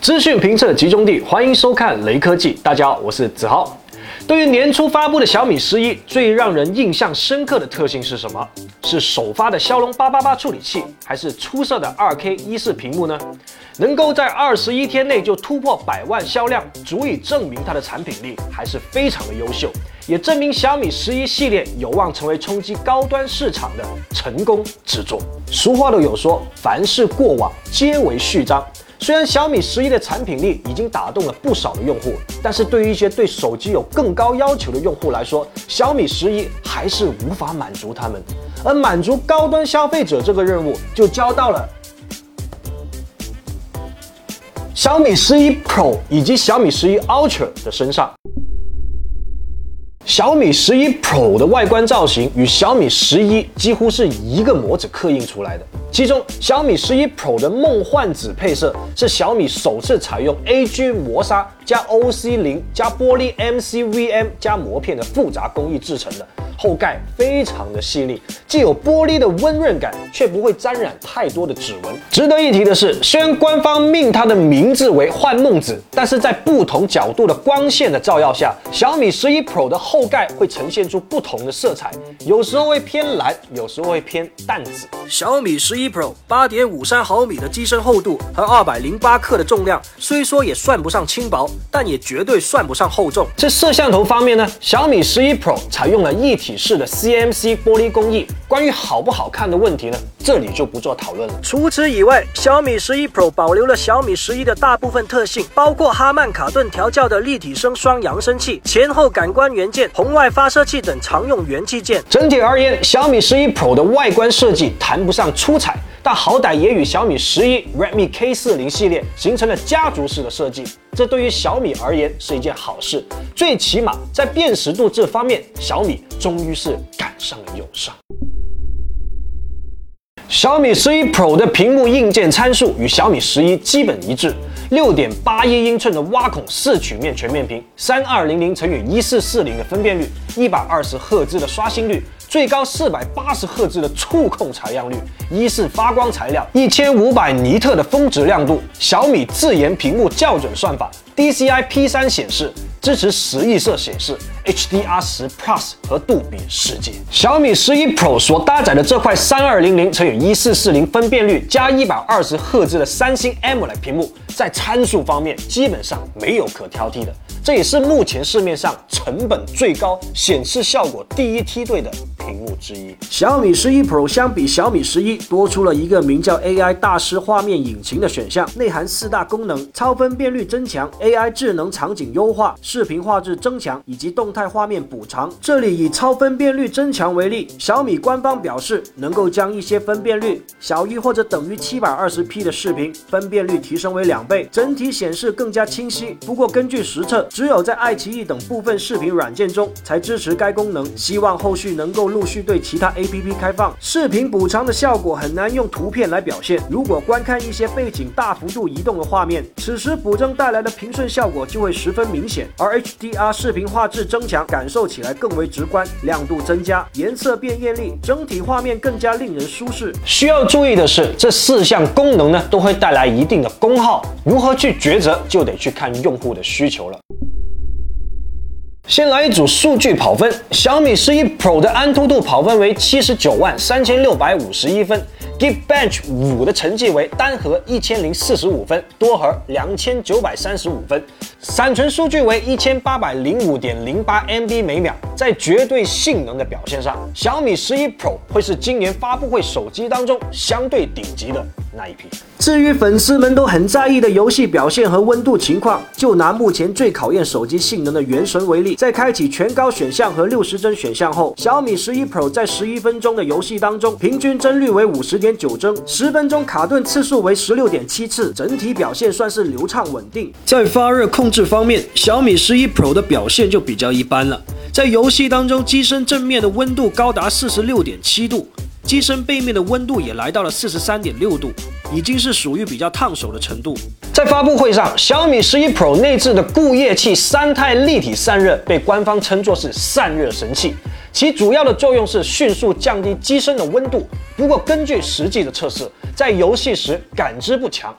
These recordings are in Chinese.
资讯评测集中地，欢迎收看雷科技。大家好，我是子豪。对于年初发布的小米十一，最让人印象深刻的特性是什么？是首发的骁龙八八八处理器，还是出色的二 K 一四屏幕呢？能够在二十一天内就突破百万销量，足以证明它的产品力还是非常的优秀，也证明小米十一系列有望成为冲击高端市场的成功之作。俗话都有说，凡事过往皆为序章。虽然小米十一的产品力已经打动了不少的用户，但是对于一些对手机有更高要求的用户来说，小米十一还是无法满足他们。而满足高端消费者这个任务，就交到了小米十一 Pro 以及小米十一 Ultra 的身上。小米十一 Pro 的外观造型与小米十一几乎是一个模子刻印出来的。其中，小米十一 Pro 的梦幻紫配色是小米首次采用 AG 磨砂加 OC 零加玻璃 MCVM 加膜片的复杂工艺制成的。后盖非常的细腻，既有玻璃的温润感，却不会沾染太多的指纹。值得一提的是，虽然官方命它的名字为幻梦紫，但是在不同角度的光线的照耀下，小米十一 Pro 的后盖会呈现出不同的色彩，有时候会偏蓝，有时候会偏淡紫。小米十一 Pro 八点五三毫米的机身厚度和二百零八克的重量，虽说也算不上轻薄，但也绝对算不上厚重。在摄像头方面呢，小米十一 Pro 采用了一体。体式的 CMC 玻璃工艺，关于好不好看的问题呢，这里就不做讨论了。除此以外，小米十一 Pro 保留了小米十一的大部分特性，包括哈曼卡顿调教的立体声双扬声器、前后感光元件、红外发射器等常用元器件。整体而言，小米十一 Pro 的外观设计谈不上出彩。但好歹也与小米十一、Redmi K 四零系列形成了家族式的设计，这对于小米而言是一件好事。最起码在辨识度这方面，小米终于是赶上了友商。小米十一 Pro 的屏幕硬件参数与小米十一基本一致，六点八一英寸的挖孔四曲面全面屏，三二零零乘以一四四零的分辨率，一百二十赫兹的刷新率。最高四百八十赫兹的触控采样率，一是发光材料，一千五百尼特的峰值亮度，小米自研屏幕校准算法，DCI P 三显示，支持十亿色显示，HDR 十 Plus 和杜比世界。小米十一 Pro 所搭载的这块三二零零乘以一四四零分辨率加一百二十赫兹的三星 AMOLED 屏幕，在参数方面基本上没有可挑剔的。这也是目前市面上成本最高、显示效果第一梯队的屏幕之一。小米十一 Pro 相比小米十一多出了一个名叫 AI 大师画面引擎的选项，内含四大功能：超分辨率增强、AI 智能场景优化、视频画质增强以及动态画面补偿。这里以超分辨率增强为例，小米官方表示能够将一些分辨率小于或者等于七百二十 P 的视频分辨率提升为两倍，整体显示更加清晰。不过根据实测。只有在爱奇艺等部分视频软件中才支持该功能，希望后续能够陆续对其他 APP 开放。视频补偿的效果很难用图片来表现，如果观看一些背景大幅度移动的画面，此时补帧带来的平顺效果就会十分明显。而 HDR 视频画质增强，感受起来更为直观，亮度增加，颜色变艳丽，整体画面更加令人舒适。需要注意的是，这四项功能呢都会带来一定的功耗，如何去抉择，就得去看用户的需求了。先来一组数据跑分，小米十一 Pro 的安兔兔跑分为七十九万三千六百五十一分，Geekbench 五的成绩为单核一千零四十五分，多核两千九百三十五分，闪存数据为一千八百零五点零八 MB 每秒。在绝对性能的表现上，小米十一 Pro 会是今年发布会手机当中相对顶级的。那一批。至于粉丝们都很在意的游戏表现和温度情况，就拿目前最考验手机性能的原神为例，在开启全高选项和六十帧选项后，小米十一 Pro 在十一分钟的游戏当中，平均帧率为五十点九帧，十分钟卡顿次数为十六点七次，整体表现算是流畅稳定。在发热控制方面，小米十一 Pro 的表现就比较一般了。在游戏当中，机身正面的温度高达四十六点七度。机身背面的温度也来到了四十三点六度，已经是属于比较烫手的程度。在发布会上，小米十一 Pro 内置的固液器三态立体散热被官方称作是散热神器，其主要的作用是迅速降低机身的温度。不过，根据实际的测试，在游戏时感知不强。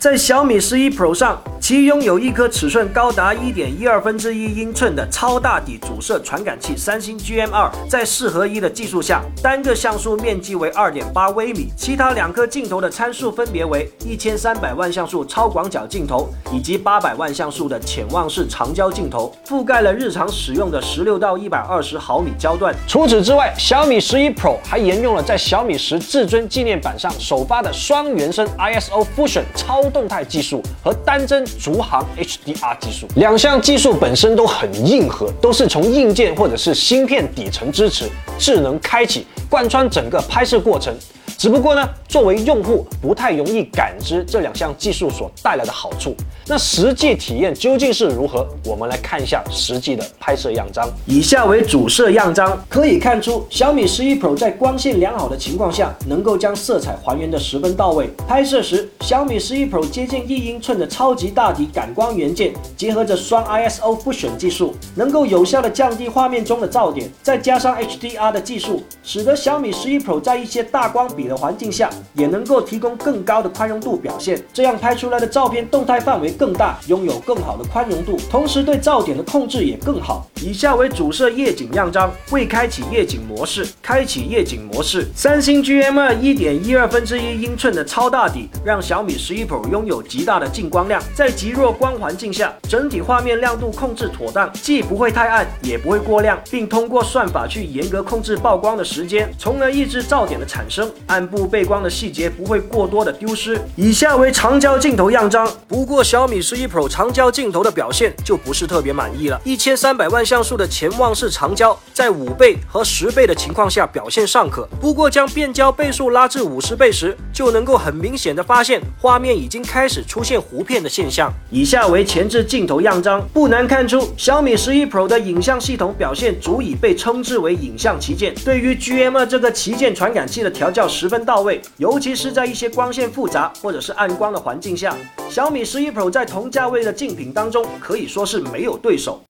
在小米十一 Pro 上，其拥有一颗尺寸高达一点一二分之一英寸的超大底主摄传感器，三星 GM2，在四合一的技术下，单个像素面积为二点八微米，其他两颗镜头的参数分别为一千三百万像素超广角镜头以及八百万像素的潜望式长焦镜头，覆盖了日常使用的十六到一百二十毫米焦段。除此之外，小米十一 Pro 还沿用了在小米十至尊纪念版上首发的双原生 ISO Fusion 超动态技术和单帧逐行 HDR 技术，两项技术本身都很硬核，都是从硬件或者是芯片底层支持，智能开启，贯穿整个拍摄过程。只不过呢，作为用户不太容易感知这两项技术所带来的好处。那实际体验究竟是如何？我们来看一下实际的拍摄样张。以下为主摄样张，可以看出小米十一 Pro 在光线良好的情况下，能够将色彩还原的十分到位。拍摄时，小米十一 Pro 接近一英寸的超级大底感光元件，结合着双 ISO Fusion 技术，能够有效的降低画面中的噪点，再加上 HDR 的技术，使得小米十一 Pro 在一些大光比的环境下，也能够提供更高的宽容度表现，这样拍出来的照片动态范围更大，拥有更好的宽容度，同时对噪点的控制也更好。以下为主摄夜景样张，未开启夜景模式，开启夜景模式。三星 GM2 一点一二分之一英寸的超大底，让小米十一 Pro 拥有极大的进光量，在极弱光环境下，整体画面亮度控制妥当，既不会太暗，也不会过亮，并通过算法去严格控制曝光的时间，从而抑制噪点的产生。暗部背光的细节不会过多的丢失。以下为长焦镜头样张，不过小米十一 Pro 长焦镜头的表现就不是特别满意了。一千三百万像素的潜望式长焦，在五倍和十倍的情况下表现尚可，不过将变焦倍数拉至五十倍时，就能够很明显的发现画面已经开始出现糊片的现象。以下为前置镜头样张，不难看出小米十一 Pro 的影像系统表现足以被称之为影像旗舰。对于 GM2 这个旗舰传感器的调教十分到位，尤其是在一些光线复杂或者是暗光的环境下，小米十一 Pro 在同价位的竞品当中可以说是没有对手。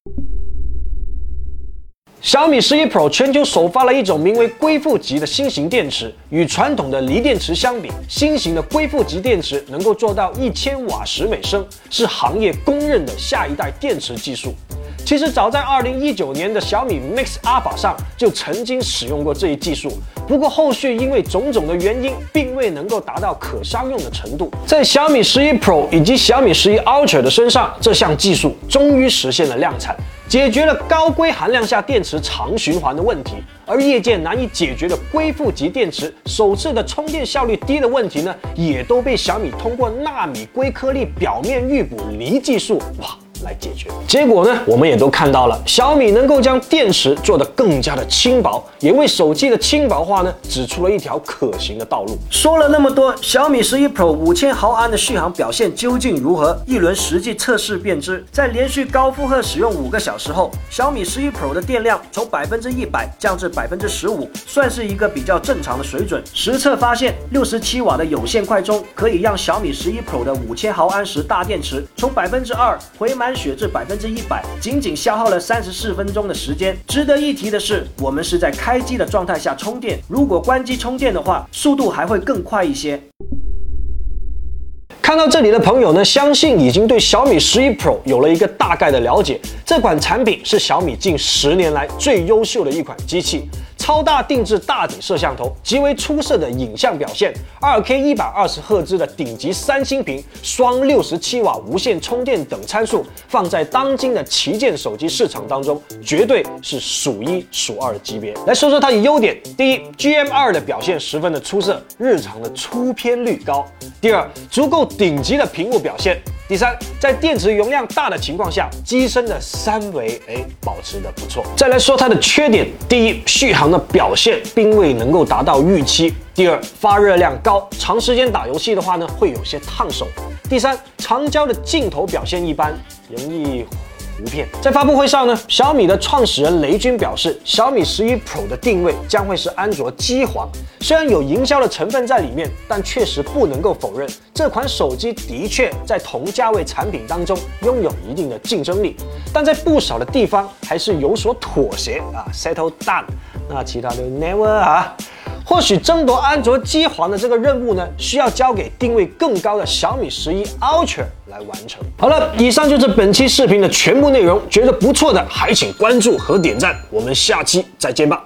小米十一 Pro 全球首发了一种名为硅负极的新型电池。与传统的锂电池相比，新型的硅负极电池能够做到一千瓦时每升，是行业公认的下一代电池技术。其实早在二零一九年的小米 Mix Alpha 上就曾经使用过这一技术，不过后续因为种种的原因，并未能够达到可商用的程度。在小米十一 Pro 以及小米十一 Ultra 的身上，这项技术终于实现了量产。解决了高硅含量下电池长循环的问题，而业界难以解决的硅负极电池首次的充电效率低的问题呢，也都被小米通过纳米硅颗粒表面预补锂技术，哇！来解决。结果呢，我们也都看到了，小米能够将电池做得更加的轻薄，也为手机的轻薄化呢指出了一条可行的道路。说了那么多，小米十一 Pro 五千毫安的续航表现究竟如何？一轮实际测试便知。在连续高负荷使用五个小时后，小米十一 Pro 的电量从百分之一百降至百分之十五，算是一个比较正常的水准。实测发现，六十七瓦的有线快充可以让小米十一 Pro 的五千毫安时大电池从百分之二回满。血至百分之一百，仅仅消耗了三十四分钟的时间。值得一提的是，我们是在开机的状态下充电，如果关机充电的话，速度还会更快一些。看到这里的朋友呢，相信已经对小米十一 Pro 有了一个大概的了解。这款产品是小米近十年来最优秀的一款机器。超大定制大底摄像头，极为出色的影像表现，2K 一百二十赫兹的顶级三星屏，双六十七瓦无线充电等参数，放在当今的旗舰手机市场当中，绝对是数一数二的级别。来说说它的优点：第一，GM2 的表现十分的出色，日常的出片率高；第二，足够顶级的屏幕表现。第三，在电池容量大的情况下，机身的三维哎保持的不错。再来说它的缺点，第一，续航的表现并未能够达到预期；第二，发热量高，长时间打游戏的话呢，会有些烫手；第三，长焦的镜头表现一般，容易。图片在发布会上呢，小米的创始人雷军表示，小米十一 Pro 的定位将会是安卓机皇。虽然有营销的成分在里面，但确实不能够否认，这款手机的确在同价位产品当中拥有一定的竞争力，但在不少的地方还是有所妥协啊，settle down。那其他的 never 啊。或许争夺安卓机皇的这个任务呢，需要交给定位更高的小米十一 Ultra 来完成。好了，以上就是本期视频的全部内容，觉得不错的还请关注和点赞，我们下期再见吧。